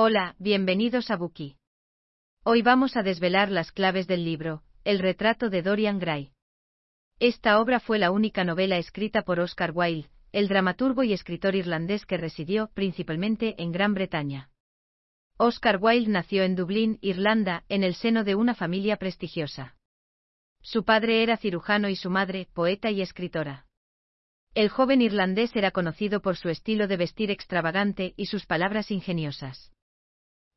Hola, bienvenidos a Buki. Hoy vamos a desvelar las claves del libro, El retrato de Dorian Gray. Esta obra fue la única novela escrita por Oscar Wilde, el dramaturgo y escritor irlandés que residió principalmente en Gran Bretaña. Oscar Wilde nació en Dublín, Irlanda, en el seno de una familia prestigiosa. Su padre era cirujano y su madre, poeta y escritora. El joven irlandés era conocido por su estilo de vestir extravagante y sus palabras ingeniosas.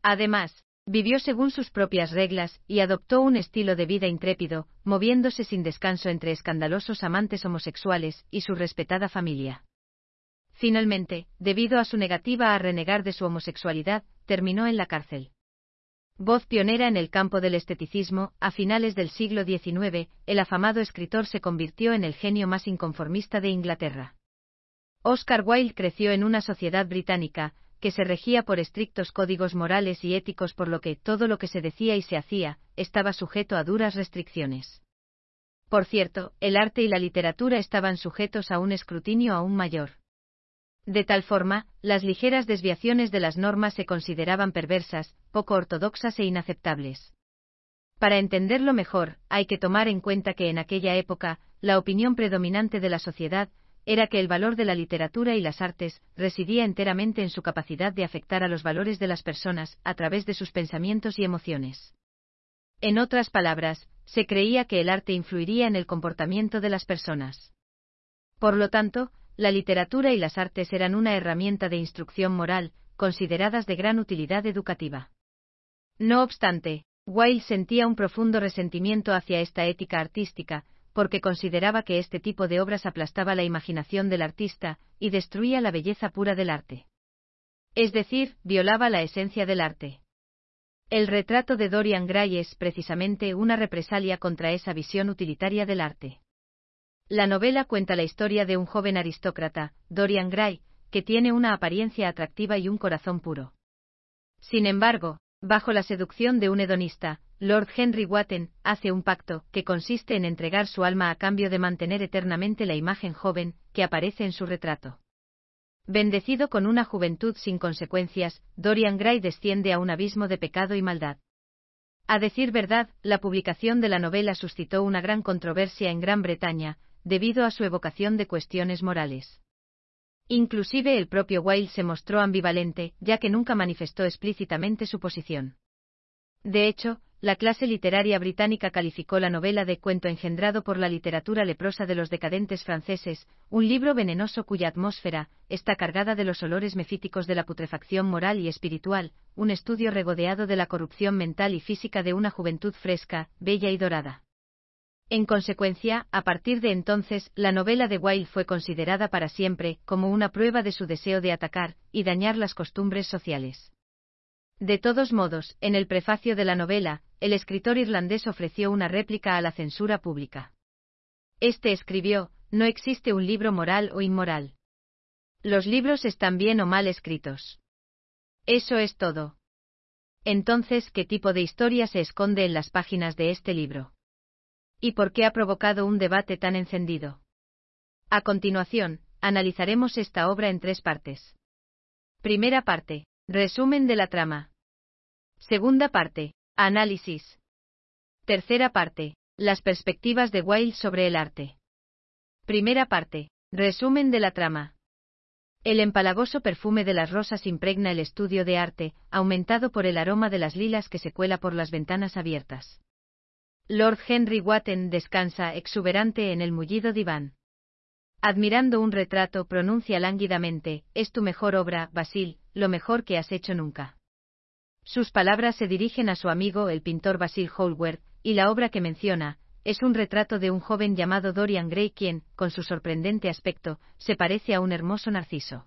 Además, vivió según sus propias reglas y adoptó un estilo de vida intrépido, moviéndose sin descanso entre escandalosos amantes homosexuales y su respetada familia. Finalmente, debido a su negativa a renegar de su homosexualidad, terminó en la cárcel. Voz pionera en el campo del esteticismo, a finales del siglo XIX, el afamado escritor se convirtió en el genio más inconformista de Inglaterra. Oscar Wilde creció en una sociedad británica, que se regía por estrictos códigos morales y éticos por lo que todo lo que se decía y se hacía, estaba sujeto a duras restricciones. Por cierto, el arte y la literatura estaban sujetos a un escrutinio aún mayor. De tal forma, las ligeras desviaciones de las normas se consideraban perversas, poco ortodoxas e inaceptables. Para entenderlo mejor, hay que tomar en cuenta que en aquella época, la opinión predominante de la sociedad era que el valor de la literatura y las artes residía enteramente en su capacidad de afectar a los valores de las personas a través de sus pensamientos y emociones. En otras palabras, se creía que el arte influiría en el comportamiento de las personas. Por lo tanto, la literatura y las artes eran una herramienta de instrucción moral, consideradas de gran utilidad educativa. No obstante, Wilde sentía un profundo resentimiento hacia esta ética artística, porque consideraba que este tipo de obras aplastaba la imaginación del artista y destruía la belleza pura del arte. Es decir, violaba la esencia del arte. El retrato de Dorian Gray es precisamente una represalia contra esa visión utilitaria del arte. La novela cuenta la historia de un joven aristócrata, Dorian Gray, que tiene una apariencia atractiva y un corazón puro. Sin embargo, bajo la seducción de un hedonista, Lord Henry Wotton hace un pacto que consiste en entregar su alma a cambio de mantener eternamente la imagen joven que aparece en su retrato. Bendecido con una juventud sin consecuencias, Dorian Gray desciende a un abismo de pecado y maldad. A decir verdad, la publicación de la novela suscitó una gran controversia en Gran Bretaña, debido a su evocación de cuestiones morales. Inclusive el propio Wilde se mostró ambivalente, ya que nunca manifestó explícitamente su posición. De hecho, la clase literaria británica calificó la novela de cuento engendrado por la literatura leprosa de los decadentes franceses, un libro venenoso cuya atmósfera está cargada de los olores mefíticos de la putrefacción moral y espiritual, un estudio regodeado de la corrupción mental y física de una juventud fresca, bella y dorada. En consecuencia, a partir de entonces, la novela de Wilde fue considerada para siempre como una prueba de su deseo de atacar y dañar las costumbres sociales. De todos modos, en el prefacio de la novela, el escritor irlandés ofreció una réplica a la censura pública. Este escribió, no existe un libro moral o inmoral. Los libros están bien o mal escritos. Eso es todo. Entonces, ¿qué tipo de historia se esconde en las páginas de este libro? y por qué ha provocado un debate tan encendido. A continuación, analizaremos esta obra en tres partes. Primera parte, resumen de la trama. Segunda parte, análisis. Tercera parte, las perspectivas de Wilde sobre el arte. Primera parte, resumen de la trama. El empalagoso perfume de las rosas impregna el estudio de arte, aumentado por el aroma de las lilas que se cuela por las ventanas abiertas. Lord Henry Wotton descansa exuberante en el mullido diván. Admirando un retrato, pronuncia lánguidamente, es tu mejor obra, Basil, lo mejor que has hecho nunca. Sus palabras se dirigen a su amigo el pintor Basil Hallward, y la obra que menciona, es un retrato de un joven llamado Dorian Gray quien, con su sorprendente aspecto, se parece a un hermoso narciso.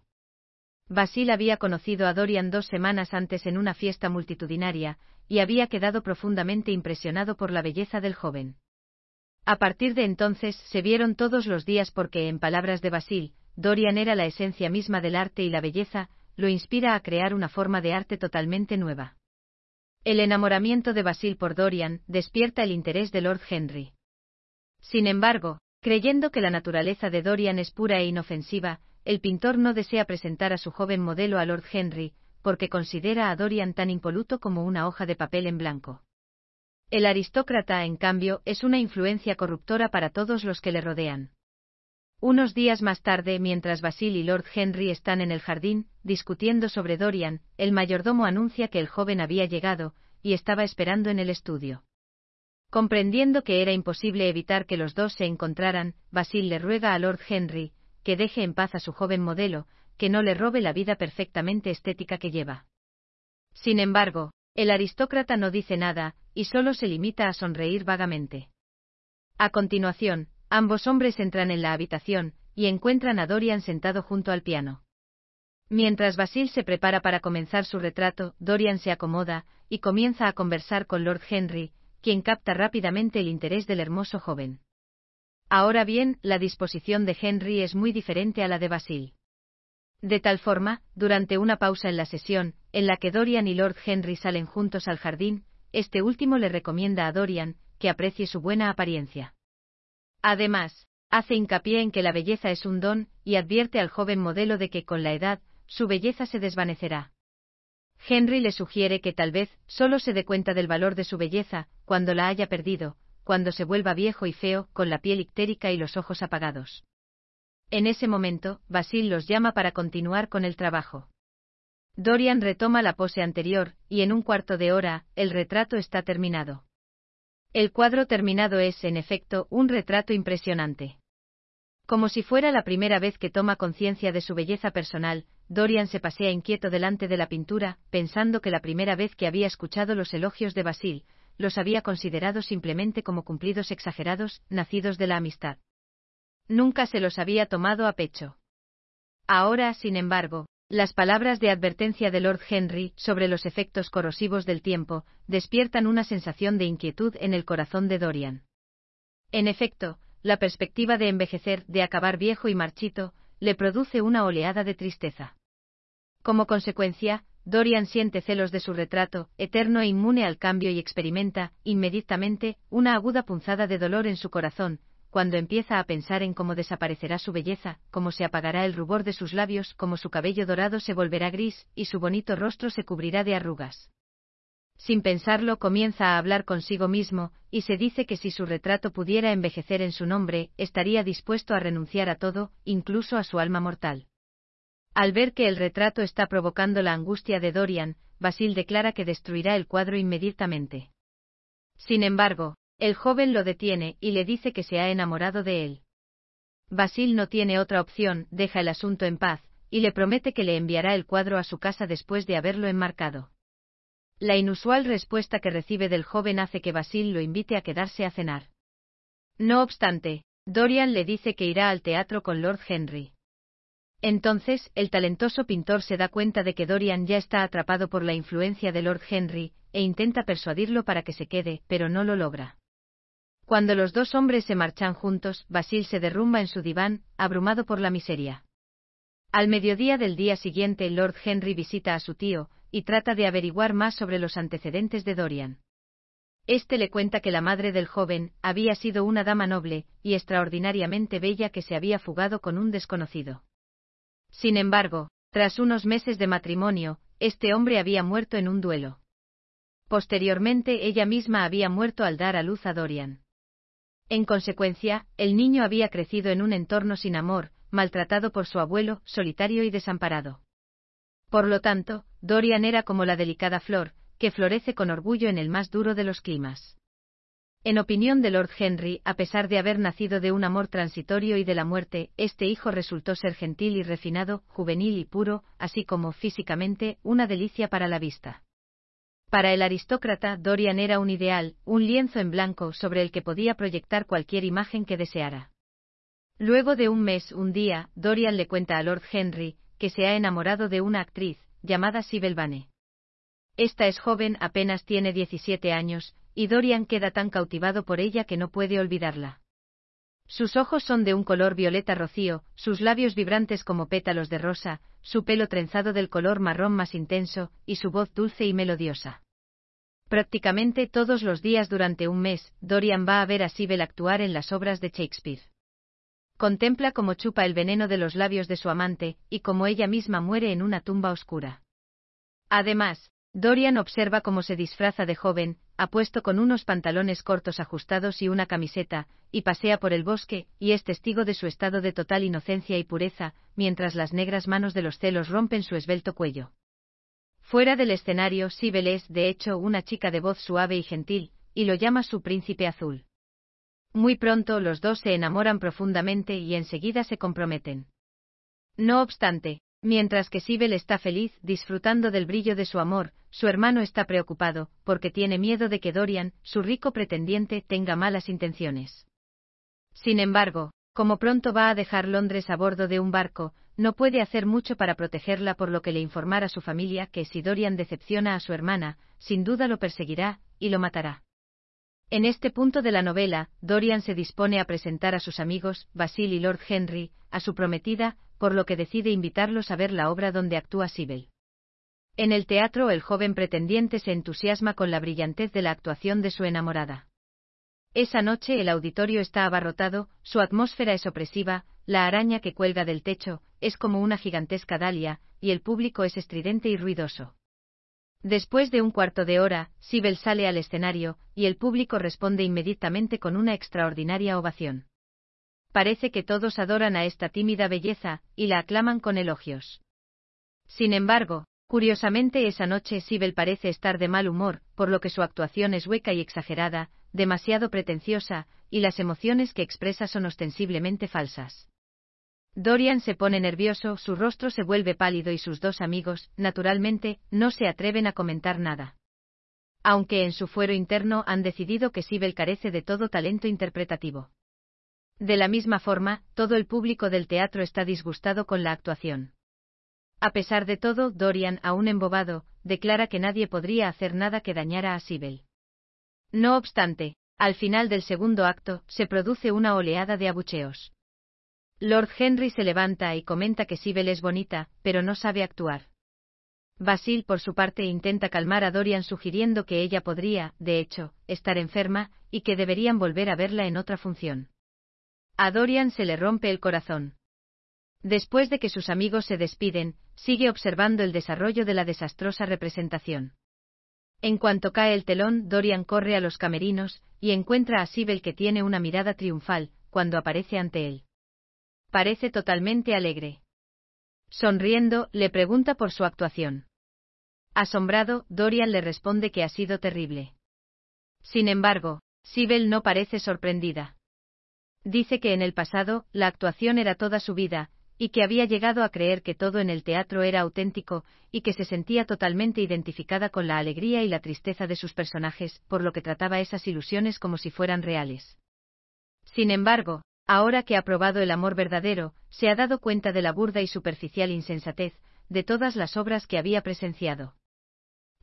Basil había conocido a Dorian dos semanas antes en una fiesta multitudinaria, y había quedado profundamente impresionado por la belleza del joven. A partir de entonces se vieron todos los días porque, en palabras de Basil, Dorian era la esencia misma del arte y la belleza, lo inspira a crear una forma de arte totalmente nueva. El enamoramiento de Basil por Dorian despierta el interés de Lord Henry. Sin embargo, creyendo que la naturaleza de Dorian es pura e inofensiva, el pintor no desea presentar a su joven modelo a Lord Henry, porque considera a Dorian tan impoluto como una hoja de papel en blanco. El aristócrata, en cambio, es una influencia corruptora para todos los que le rodean. Unos días más tarde, mientras Basil y Lord Henry están en el jardín, discutiendo sobre Dorian, el mayordomo anuncia que el joven había llegado, y estaba esperando en el estudio. Comprendiendo que era imposible evitar que los dos se encontraran, Basil le ruega a Lord Henry, que deje en paz a su joven modelo, que no le robe la vida perfectamente estética que lleva. Sin embargo, el aristócrata no dice nada, y solo se limita a sonreír vagamente. A continuación, ambos hombres entran en la habitación, y encuentran a Dorian sentado junto al piano. Mientras Basil se prepara para comenzar su retrato, Dorian se acomoda, y comienza a conversar con Lord Henry, quien capta rápidamente el interés del hermoso joven. Ahora bien, la disposición de Henry es muy diferente a la de Basil. De tal forma, durante una pausa en la sesión, en la que Dorian y Lord Henry salen juntos al jardín, este último le recomienda a Dorian que aprecie su buena apariencia. Además, hace hincapié en que la belleza es un don, y advierte al joven modelo de que con la edad, su belleza se desvanecerá. Henry le sugiere que tal vez solo se dé cuenta del valor de su belleza cuando la haya perdido, cuando se vuelva viejo y feo, con la piel ictérica y los ojos apagados. En ese momento, Basil los llama para continuar con el trabajo. Dorian retoma la pose anterior, y en un cuarto de hora, el retrato está terminado. El cuadro terminado es, en efecto, un retrato impresionante. Como si fuera la primera vez que toma conciencia de su belleza personal, Dorian se pasea inquieto delante de la pintura, pensando que la primera vez que había escuchado los elogios de Basil, los había considerado simplemente como cumplidos exagerados, nacidos de la amistad. Nunca se los había tomado a pecho. Ahora, sin embargo, las palabras de advertencia de Lord Henry sobre los efectos corrosivos del tiempo despiertan una sensación de inquietud en el corazón de Dorian. En efecto, la perspectiva de envejecer, de acabar viejo y marchito, le produce una oleada de tristeza. Como consecuencia, Dorian siente celos de su retrato, eterno e inmune al cambio y experimenta, inmediatamente, una aguda punzada de dolor en su corazón, cuando empieza a pensar en cómo desaparecerá su belleza, cómo se apagará el rubor de sus labios, cómo su cabello dorado se volverá gris, y su bonito rostro se cubrirá de arrugas. Sin pensarlo comienza a hablar consigo mismo, y se dice que si su retrato pudiera envejecer en su nombre, estaría dispuesto a renunciar a todo, incluso a su alma mortal. Al ver que el retrato está provocando la angustia de Dorian, Basil declara que destruirá el cuadro inmediatamente. Sin embargo, el joven lo detiene y le dice que se ha enamorado de él. Basil no tiene otra opción, deja el asunto en paz, y le promete que le enviará el cuadro a su casa después de haberlo enmarcado. La inusual respuesta que recibe del joven hace que Basil lo invite a quedarse a cenar. No obstante, Dorian le dice que irá al teatro con Lord Henry. Entonces, el talentoso pintor se da cuenta de que Dorian ya está atrapado por la influencia de Lord Henry, e intenta persuadirlo para que se quede, pero no lo logra. Cuando los dos hombres se marchan juntos, Basil se derrumba en su diván, abrumado por la miseria. Al mediodía del día siguiente, Lord Henry visita a su tío, y trata de averiguar más sobre los antecedentes de Dorian. Este le cuenta que la madre del joven había sido una dama noble y extraordinariamente bella que se había fugado con un desconocido. Sin embargo, tras unos meses de matrimonio, este hombre había muerto en un duelo. Posteriormente ella misma había muerto al dar a luz a Dorian. En consecuencia, el niño había crecido en un entorno sin amor, maltratado por su abuelo, solitario y desamparado. Por lo tanto, Dorian era como la delicada flor, que florece con orgullo en el más duro de los climas. En opinión de Lord Henry, a pesar de haber nacido de un amor transitorio y de la muerte, este hijo resultó ser gentil y refinado, juvenil y puro, así como físicamente, una delicia para la vista. Para el aristócrata, Dorian era un ideal, un lienzo en blanco sobre el que podía proyectar cualquier imagen que deseara. Luego de un mes, un día, Dorian le cuenta a Lord Henry, que se ha enamorado de una actriz, llamada Sibel Vane. Esta es joven, apenas tiene 17 años, y Dorian queda tan cautivado por ella que no puede olvidarla. Sus ojos son de un color violeta rocío, sus labios vibrantes como pétalos de rosa, su pelo trenzado del color marrón más intenso, y su voz dulce y melodiosa. Prácticamente todos los días durante un mes, Dorian va a ver a Sibel actuar en las obras de Shakespeare. Contempla cómo chupa el veneno de los labios de su amante, y cómo ella misma muere en una tumba oscura. Además, Dorian observa cómo se disfraza de joven, apuesto con unos pantalones cortos ajustados y una camiseta, y pasea por el bosque, y es testigo de su estado de total inocencia y pureza, mientras las negras manos de los celos rompen su esbelto cuello. Fuera del escenario, Sibel es, de hecho, una chica de voz suave y gentil, y lo llama su príncipe azul. Muy pronto los dos se enamoran profundamente y enseguida se comprometen. No obstante, Mientras que Sibel está feliz, disfrutando del brillo de su amor, su hermano está preocupado, porque tiene miedo de que Dorian, su rico pretendiente, tenga malas intenciones. Sin embargo, como pronto va a dejar Londres a bordo de un barco, no puede hacer mucho para protegerla por lo que le informará a su familia que si Dorian decepciona a su hermana, sin duda lo perseguirá, y lo matará. En este punto de la novela, Dorian se dispone a presentar a sus amigos, Basil y Lord Henry, a su prometida, por lo que decide invitarlos a ver la obra donde actúa Sibel. En el teatro el joven pretendiente se entusiasma con la brillantez de la actuación de su enamorada. Esa noche el auditorio está abarrotado, su atmósfera es opresiva, la araña que cuelga del techo, es como una gigantesca dalia, y el público es estridente y ruidoso. Después de un cuarto de hora, Sibel sale al escenario, y el público responde inmediatamente con una extraordinaria ovación. Parece que todos adoran a esta tímida belleza, y la aclaman con elogios. Sin embargo, curiosamente esa noche Sibel parece estar de mal humor, por lo que su actuación es hueca y exagerada, demasiado pretenciosa, y las emociones que expresa son ostensiblemente falsas. Dorian se pone nervioso, su rostro se vuelve pálido y sus dos amigos, naturalmente, no se atreven a comentar nada. Aunque en su fuero interno han decidido que Sibel carece de todo talento interpretativo. De la misma forma, todo el público del teatro está disgustado con la actuación. A pesar de todo, Dorian, aún embobado, declara que nadie podría hacer nada que dañara a Sibel. No obstante, al final del segundo acto, se produce una oleada de abucheos. Lord Henry se levanta y comenta que Sibel es bonita, pero no sabe actuar. Basil, por su parte, intenta calmar a Dorian sugiriendo que ella podría, de hecho, estar enferma, y que deberían volver a verla en otra función. A Dorian se le rompe el corazón. Después de que sus amigos se despiden, sigue observando el desarrollo de la desastrosa representación. En cuanto cae el telón, Dorian corre a los camerinos, y encuentra a Sibel que tiene una mirada triunfal, cuando aparece ante él. Parece totalmente alegre. Sonriendo, le pregunta por su actuación. Asombrado, Dorian le responde que ha sido terrible. Sin embargo, Sibel no parece sorprendida. Dice que en el pasado, la actuación era toda su vida, y que había llegado a creer que todo en el teatro era auténtico, y que se sentía totalmente identificada con la alegría y la tristeza de sus personajes, por lo que trataba esas ilusiones como si fueran reales. Sin embargo, Ahora que ha probado el amor verdadero, se ha dado cuenta de la burda y superficial insensatez, de todas las obras que había presenciado.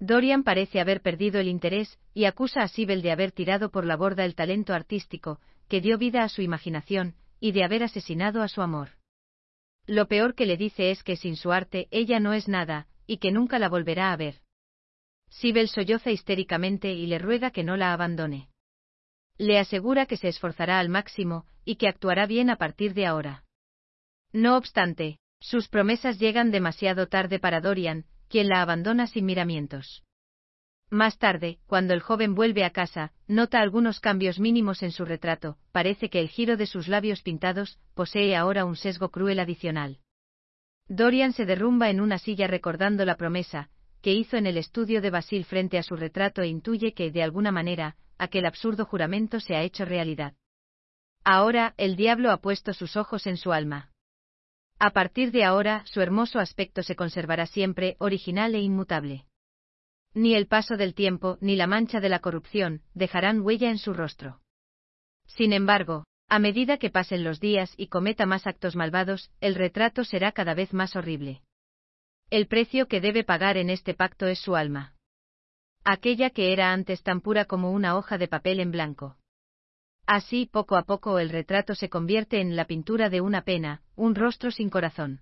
Dorian parece haber perdido el interés, y acusa a Sibel de haber tirado por la borda el talento artístico, que dio vida a su imaginación, y de haber asesinado a su amor. Lo peor que le dice es que sin su arte ella no es nada, y que nunca la volverá a ver. Sibel solloza histéricamente y le ruega que no la abandone le asegura que se esforzará al máximo, y que actuará bien a partir de ahora. No obstante, sus promesas llegan demasiado tarde para Dorian, quien la abandona sin miramientos. Más tarde, cuando el joven vuelve a casa, nota algunos cambios mínimos en su retrato, parece que el giro de sus labios pintados posee ahora un sesgo cruel adicional. Dorian se derrumba en una silla recordando la promesa, que hizo en el estudio de Basil frente a su retrato e intuye que, de alguna manera, aquel absurdo juramento se ha hecho realidad. Ahora, el diablo ha puesto sus ojos en su alma. A partir de ahora, su hermoso aspecto se conservará siempre, original e inmutable. Ni el paso del tiempo, ni la mancha de la corrupción, dejarán huella en su rostro. Sin embargo, a medida que pasen los días y cometa más actos malvados, el retrato será cada vez más horrible. El precio que debe pagar en este pacto es su alma aquella que era antes tan pura como una hoja de papel en blanco. Así, poco a poco el retrato se convierte en la pintura de una pena, un rostro sin corazón.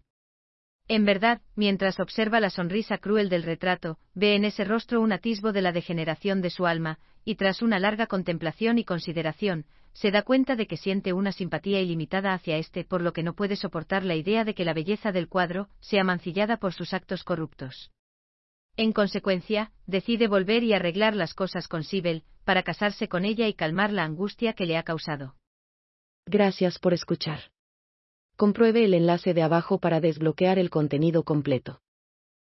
En verdad, mientras observa la sonrisa cruel del retrato, ve en ese rostro un atisbo de la degeneración de su alma, y tras una larga contemplación y consideración, se da cuenta de que siente una simpatía ilimitada hacia éste, por lo que no puede soportar la idea de que la belleza del cuadro sea mancillada por sus actos corruptos. En consecuencia, decide volver y arreglar las cosas con Sibel, para casarse con ella y calmar la angustia que le ha causado. Gracias por escuchar. Compruebe el enlace de abajo para desbloquear el contenido completo.